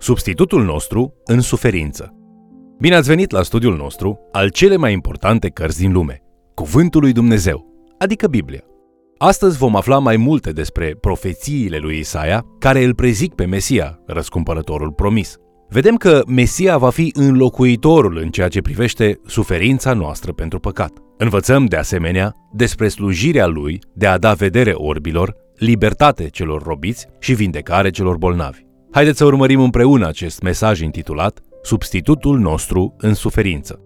Substitutul nostru în suferință. Bine ați venit la studiul nostru al cele mai importante cărți din lume, Cuvântul lui Dumnezeu, adică Biblia. Astăzi vom afla mai multe despre profețiile lui Isaia care îl prezic pe Mesia, răscumpărătorul promis. Vedem că Mesia va fi înlocuitorul în ceea ce privește suferința noastră pentru păcat. Învățăm de asemenea despre slujirea lui de a da vedere orbilor, libertate celor robiți și vindecare celor bolnavi. Haideți să urmărim împreună acest mesaj intitulat Substitutul nostru în suferință.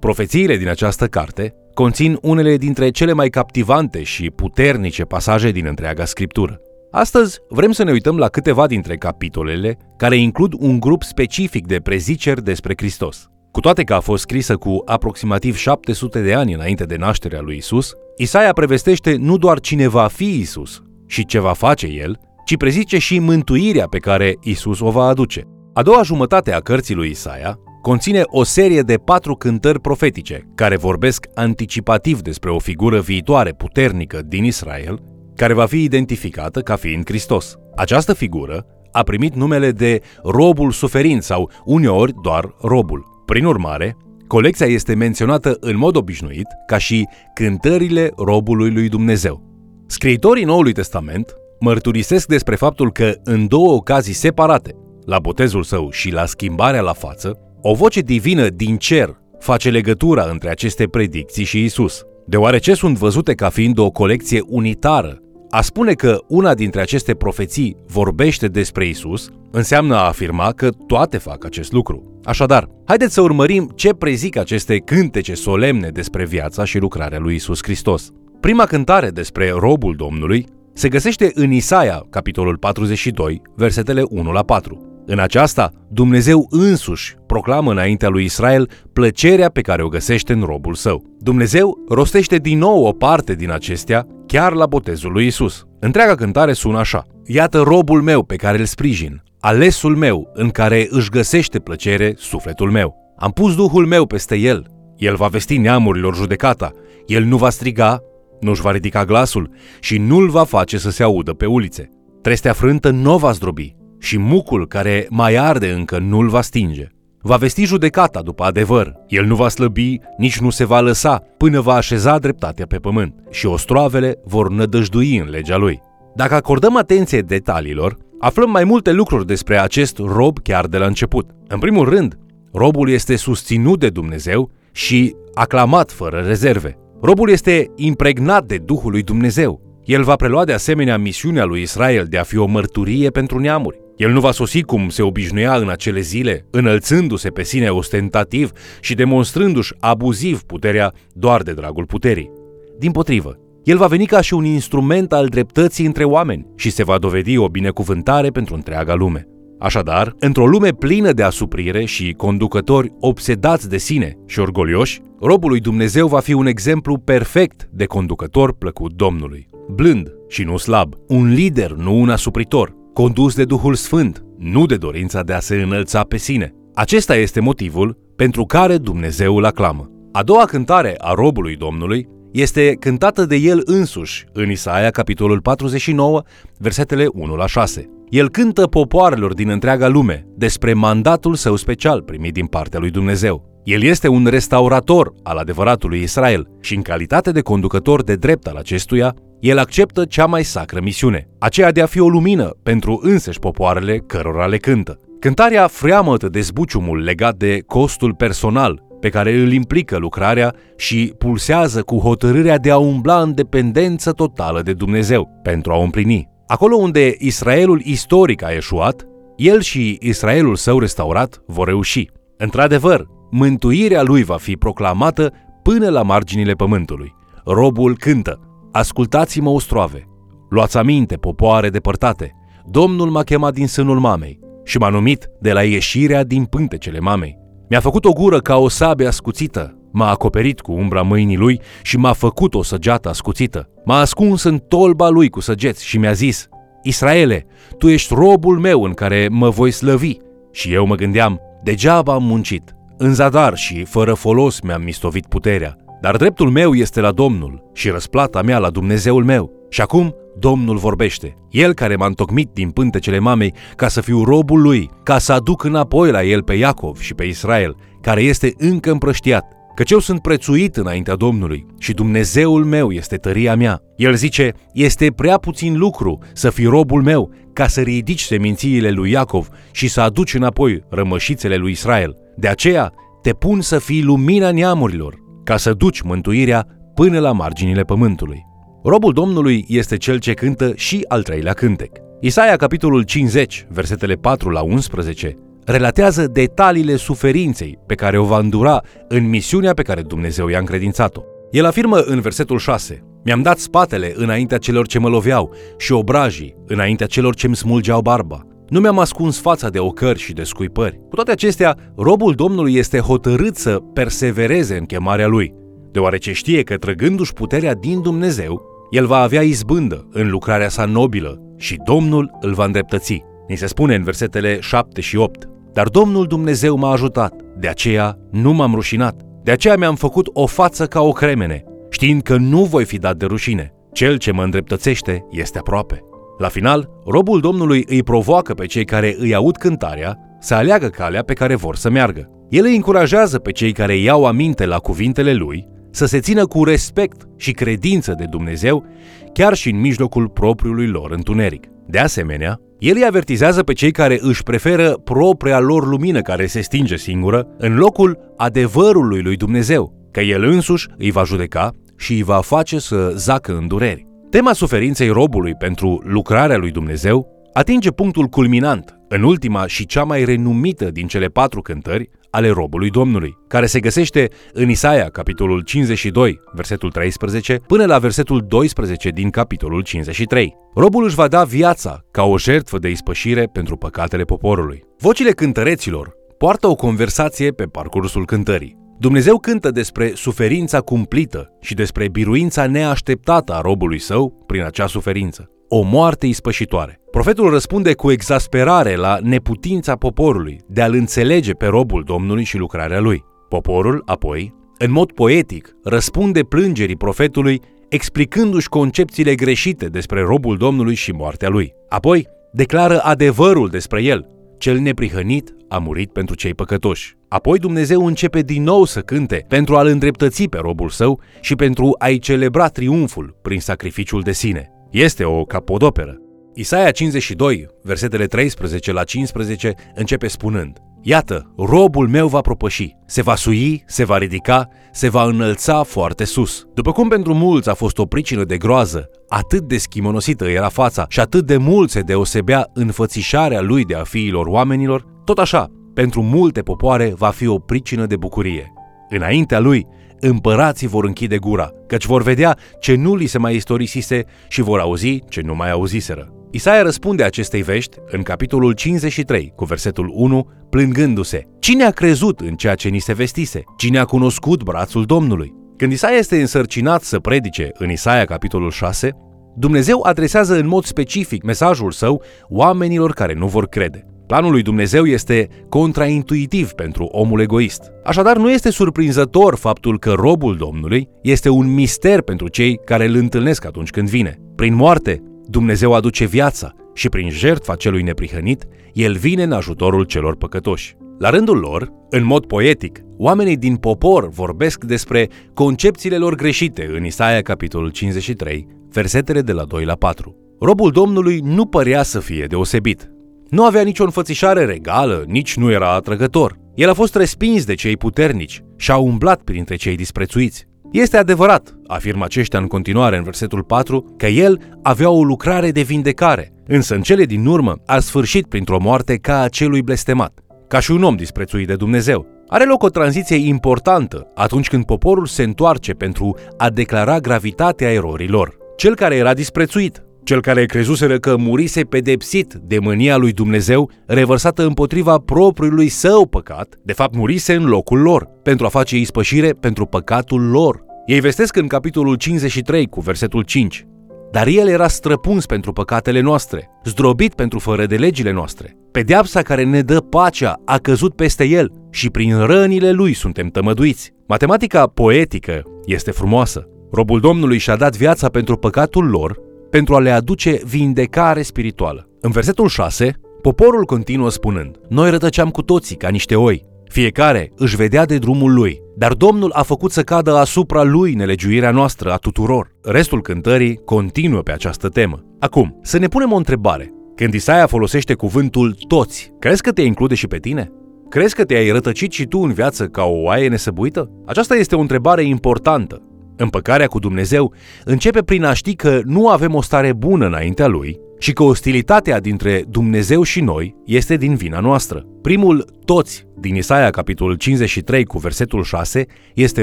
Profețiile din această carte conțin unele dintre cele mai captivante și puternice pasaje din întreaga scriptură. Astăzi vrem să ne uităm la câteva dintre capitolele care includ un grup specific de preziceri despre Hristos. Cu toate că a fost scrisă cu aproximativ 700 de ani înainte de nașterea lui Isus, Isaia prevestește nu doar cine va fi Isus și ce va face el, ci prezice și mântuirea pe care Isus o va aduce. A doua jumătate a cărții lui Isaia conține o serie de patru cântări profetice care vorbesc anticipativ despre o figură viitoare puternică din Israel, care va fi identificată ca fiind Hristos. Această figură a primit numele de robul suferind sau uneori doar robul. Prin urmare, colecția este menționată în mod obișnuit ca și cântările robului lui Dumnezeu. Scriitorii Noului Testament mărturisesc despre faptul că în două ocazii separate, la botezul său și la schimbarea la față, o voce divină din cer face legătura între aceste predicții și Isus. Deoarece sunt văzute ca fiind o colecție unitară, a spune că una dintre aceste profeții vorbește despre Isus înseamnă a afirma că toate fac acest lucru. Așadar, haideți să urmărim ce prezic aceste cântece solemne despre viața și lucrarea lui Isus Hristos. Prima cântare despre robul Domnului se găsește în Isaia, capitolul 42, versetele 1 la 4. În aceasta, Dumnezeu însuși proclamă înaintea lui Israel plăcerea pe care o găsește în robul său. Dumnezeu rostește din nou o parte din acestea chiar la botezul lui Isus. Întreaga cântare sună așa. Iată robul meu pe care îl sprijin, alesul meu în care își găsește plăcere sufletul meu. Am pus Duhul meu peste el. El va vesti neamurilor judecata. El nu va striga, nu-și va ridica glasul și nu-l va face să se audă pe ulițe. Trestea frântă nu va zdrobi și mucul care mai arde încă nu-l va stinge. Va vesti judecata după adevăr. El nu va slăbi, nici nu se va lăsa, până va așeza dreptatea pe pământ și ostroavele vor nădăjdui în legea lui. Dacă acordăm atenție detaliilor, aflăm mai multe lucruri despre acest rob chiar de la început. În primul rând, robul este susținut de Dumnezeu și aclamat fără rezerve. Robul este impregnat de Duhul lui Dumnezeu. El va prelua de asemenea misiunea lui Israel de a fi o mărturie pentru neamuri. El nu va sosi cum se obișnuia în acele zile, înălțându-se pe sine ostentativ și demonstrându-și abuziv puterea doar de dragul puterii. Din potrivă, el va veni ca și un instrument al dreptății între oameni și se va dovedi o binecuvântare pentru întreaga lume. Așadar, într-o lume plină de asuprire și conducători obsedați de sine și orgolioși, robul lui Dumnezeu va fi un exemplu perfect de conducător plăcut Domnului. Blând și nu slab, un lider, nu un asupritor, condus de Duhul Sfânt, nu de dorința de a se înălța pe sine. Acesta este motivul pentru care Dumnezeu îl aclamă. A doua cântare a robului Domnului este cântată de el însuși în Isaia, capitolul 49, versetele 1 la 6. El cântă popoarelor din întreaga lume despre mandatul său special primit din partea lui Dumnezeu. El este un restaurator al adevăratului Israel și în calitate de conducător de drept al acestuia, el acceptă cea mai sacră misiune, aceea de a fi o lumină pentru însăși popoarele cărora le cântă. Cântarea freamătă de zbuciumul legat de costul personal pe care îl implică lucrarea și pulsează cu hotărârea de a umbla în dependență totală de Dumnezeu pentru a o împlini. Acolo unde Israelul istoric a eșuat, el și Israelul său restaurat vor reuși. Într-adevăr, mântuirea lui va fi proclamată până la marginile pământului. Robul cântă, Ascultați-mă, ustroave! Luați aminte, popoare depărtate! Domnul m-a chemat din sânul mamei și m-a numit de la ieșirea din pântecele mamei. Mi-a făcut o gură ca o sabie ascuțită, m-a acoperit cu umbra mâinii lui și m-a făcut o săgeată ascuțită. M-a ascuns în tolba lui cu săgeți și mi-a zis, Israele, tu ești robul meu în care mă voi slăvi. Și eu mă gândeam, degeaba am muncit, în zadar și fără folos mi-am mistovit puterea. dar dreptul meu este la Domnul și răsplata mea la Dumnezeul meu. Și acum Domnul vorbește, El care m-a întocmit din pântecele mamei ca să fiu robul lui, ca să aduc înapoi la El pe Iacov și pe Israel, care este încă împrăștiat. Căci eu sunt prețuit înaintea Domnului și Dumnezeul meu este tăria mea. El zice, este prea puțin lucru să fii robul meu ca să ridici semințiile lui Iacov și să aduci înapoi rămășițele lui Israel. De aceea te pun să fii lumina neamurilor, ca să duci mântuirea până la marginile pământului. Robul Domnului este cel ce cântă și al treilea cântec. Isaia, capitolul 50, versetele 4 la 11, relatează detaliile suferinței pe care o va îndura în misiunea pe care Dumnezeu i-a încredințat-o. El afirmă în versetul 6, Mi-am dat spatele înaintea celor ce mă loveau și obrajii înaintea celor ce îmi smulgeau barba. Nu mi-am ascuns fața de ocări și de scuipări. Cu toate acestea, robul Domnului este hotărât să persevereze în chemarea lui, deoarece știe că trăgându-și puterea din Dumnezeu, el va avea izbândă în lucrarea sa nobilă și Domnul îl va îndreptăți. Ni se spune în versetele 7 și 8. Dar Domnul Dumnezeu m-a ajutat, de aceea nu m-am rușinat. De aceea mi-am făcut o față ca o cremene, știind că nu voi fi dat de rușine. Cel ce mă îndreptățește este aproape. La final, robul Domnului îi provoacă pe cei care îi aud cântarea să aleagă calea pe care vor să meargă. El îi încurajează pe cei care iau aminte la cuvintele lui să se țină cu respect și credință de Dumnezeu, chiar și în mijlocul propriului lor întuneric. De asemenea, el îi avertizează pe cei care își preferă propria lor lumină care se stinge singură în locul adevărului lui Dumnezeu, că el însuși îi va judeca și îi va face să zacă în dureri. Tema suferinței robului pentru lucrarea lui Dumnezeu atinge punctul culminant în ultima și cea mai renumită din cele patru cântări ale robului Domnului, care se găsește în Isaia, capitolul 52, versetul 13, până la versetul 12 din capitolul 53. Robul își va da viața ca o jertfă de ispășire pentru păcatele poporului. Vocile cântăreților poartă o conversație pe parcursul cântării. Dumnezeu cântă despre suferința cumplită și despre biruința neașteptată a robului său prin acea suferință o moarte ispășitoare. Profetul răspunde cu exasperare la neputința poporului de a-l înțelege pe robul Domnului și lucrarea lui. Poporul, apoi, în mod poetic, răspunde plângerii profetului explicându-și concepțiile greșite despre robul Domnului și moartea lui. Apoi, declară adevărul despre el. Cel neprihănit a murit pentru cei păcătoși. Apoi Dumnezeu începe din nou să cânte pentru a-l îndreptăți pe robul său și pentru a-i celebra triumful prin sacrificiul de sine. Este o capodoperă. Isaia 52, versetele 13 la 15, începe spunând Iată, robul meu va propăși, se va sui, se va ridica, se va înălța foarte sus. După cum pentru mulți a fost o pricină de groază, atât de schimonosită era fața și atât de mult se deosebea înfățișarea lui de a fiilor oamenilor, tot așa, pentru multe popoare va fi o pricină de bucurie. Înaintea lui împărații vor închide gura, căci vor vedea ce nu li se mai istorisise și vor auzi ce nu mai auziseră. Isaia răspunde acestei vești în capitolul 53, cu versetul 1, plângându-se. Cine a crezut în ceea ce ni se vestise? Cine a cunoscut brațul Domnului? Când Isaia este însărcinat să predice în Isaia capitolul 6, Dumnezeu adresează în mod specific mesajul său oamenilor care nu vor crede. Planul lui Dumnezeu este contraintuitiv pentru omul egoist. Așadar, nu este surprinzător faptul că robul Domnului este un mister pentru cei care îl întâlnesc atunci când vine. Prin moarte, Dumnezeu aduce viața și prin jertfa celui neprihănit, el vine în ajutorul celor păcătoși. La rândul lor, în mod poetic, oamenii din popor vorbesc despre concepțiile lor greșite în Isaia capitolul 53, versetele de la 2 la 4. Robul Domnului nu părea să fie deosebit. Nu avea nicio înfățișare regală, nici nu era atrăgător. El a fost respins de cei puternici și a umblat printre cei disprețuiți. Este adevărat, afirmă aceștia în continuare în versetul 4, că el avea o lucrare de vindecare, însă în cele din urmă a sfârșit printr-o moarte ca a celui blestemat, ca și un om disprețuit de Dumnezeu. Are loc o tranziție importantă atunci când poporul se întoarce pentru a declara gravitatea erorilor. Cel care era disprețuit cel care crezuseră că murise pedepsit de mânia lui Dumnezeu, revărsată împotriva propriului său păcat, de fapt murise în locul lor, pentru a face ispășire pentru păcatul lor. Ei vestesc în capitolul 53 cu versetul 5. Dar el era străpuns pentru păcatele noastre, zdrobit pentru fără de legile noastre. Pedeapsa care ne dă pacea a căzut peste el și prin rănile lui suntem tămăduiți. Matematica poetică este frumoasă. Robul Domnului și-a dat viața pentru păcatul lor, pentru a le aduce vindecare spirituală. În versetul 6, poporul continuă spunând, Noi rătăceam cu toții ca niște oi, fiecare își vedea de drumul lui, dar Domnul a făcut să cadă asupra lui nelegiuirea noastră a tuturor. Restul cântării continuă pe această temă. Acum, să ne punem o întrebare. Când Isaia folosește cuvântul toți, crezi că te include și pe tine? Crezi că te-ai rătăcit și tu în viață ca o oaie nesăbuită? Aceasta este o întrebare importantă. Împăcarea cu Dumnezeu începe prin a ști că nu avem o stare bună înaintea Lui și că ostilitatea dintre Dumnezeu și noi este din vina noastră. Primul toți din Isaia capitolul 53 cu versetul 6 este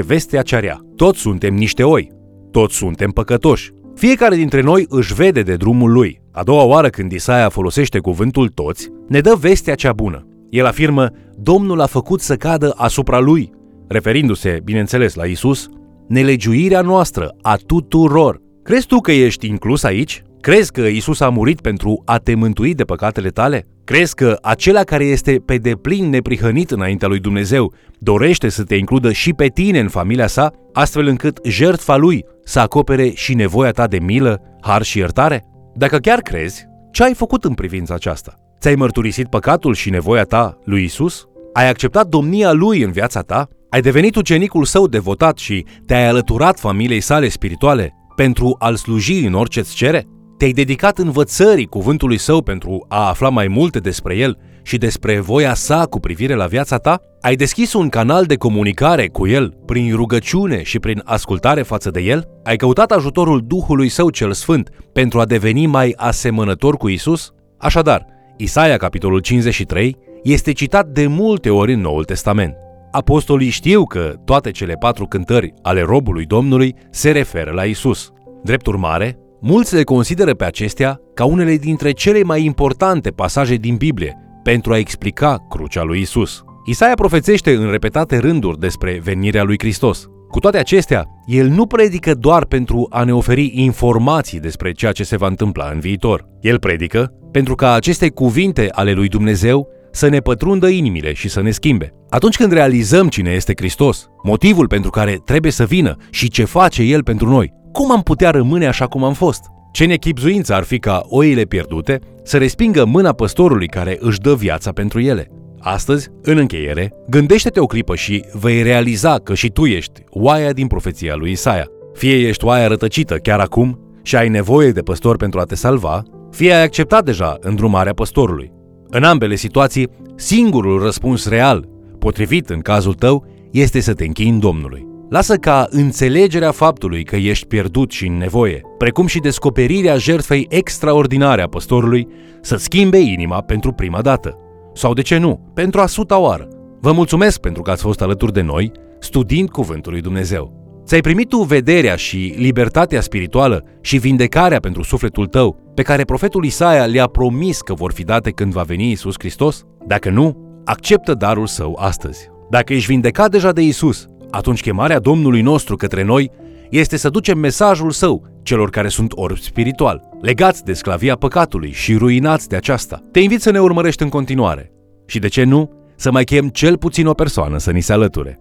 vestea cearea. Toți suntem niște oi, toți suntem păcătoși. Fiecare dintre noi își vede de drumul lui. A doua oară când Isaia folosește cuvântul toți, ne dă vestea cea bună. El afirmă, Domnul a făcut să cadă asupra lui, referindu-se, bineînțeles, la Isus, nelegiuirea noastră a tuturor. Crezi tu că ești inclus aici? Crezi că Isus a murit pentru a te mântui de păcatele tale? Crezi că acela care este pe deplin neprihănit înaintea lui Dumnezeu dorește să te includă și pe tine în familia sa, astfel încât jertfa lui să acopere și nevoia ta de milă, har și iertare? Dacă chiar crezi, ce ai făcut în privința aceasta? Ți-ai mărturisit păcatul și nevoia ta lui Isus? Ai acceptat domnia lui în viața ta? Ai devenit ucenicul său devotat și te-ai alăturat familiei sale spirituale pentru a-l sluji în orice îți cere? Te-ai dedicat învățării cuvântului său pentru a afla mai multe despre el și despre voia sa cu privire la viața ta? Ai deschis un canal de comunicare cu el prin rugăciune și prin ascultare față de el? Ai căutat ajutorul Duhului său cel sfânt pentru a deveni mai asemănător cu Isus? Așadar, Isaia capitolul 53 este citat de multe ori în Noul Testament. Apostolii știu că toate cele patru cântări ale robului Domnului se referă la Isus. Drept urmare, mulți le consideră pe acestea ca unele dintre cele mai importante pasaje din Biblie pentru a explica crucea lui Isus. Isaia profețește în repetate rânduri despre venirea lui Hristos. Cu toate acestea, el nu predică doar pentru a ne oferi informații despre ceea ce se va întâmpla în viitor. El predică pentru ca aceste cuvinte ale lui Dumnezeu să ne pătrundă inimile și să ne schimbe. Atunci când realizăm cine este Hristos, motivul pentru care trebuie să vină și ce face El pentru noi, cum am putea rămâne așa cum am fost? Ce nechipzuință ar fi ca oile pierdute să respingă mâna păstorului care își dă viața pentru ele? Astăzi, în încheiere, gândește-te o clipă și vei realiza că și tu ești oaia din profeția lui Isaia. Fie ești oaia rătăcită chiar acum și ai nevoie de păstor pentru a te salva, fie ai acceptat deja îndrumarea păstorului. În ambele situații, singurul răspuns real, potrivit în cazul tău, este să te închini Domnului. Lasă ca înțelegerea faptului că ești pierdut și în nevoie, precum și descoperirea jertfei extraordinare a păstorului, să schimbe inima pentru prima dată. Sau de ce nu, pentru a suta oară. Vă mulțumesc pentru că ați fost alături de noi, studiind Cuvântul lui Dumnezeu. Ți-ai primit tu vederea și libertatea spirituală și vindecarea pentru sufletul tău pe care profetul Isaia le-a promis că vor fi date când va veni Isus Hristos? Dacă nu, acceptă darul său astăzi. Dacă ești vindecat deja de Isus, atunci chemarea Domnului nostru către noi este să ducem mesajul său celor care sunt orbi spiritual, legați de sclavia păcatului și ruinați de aceasta. Te invit să ne urmărești în continuare și, de ce nu, să mai chem cel puțin o persoană să ni se alăture.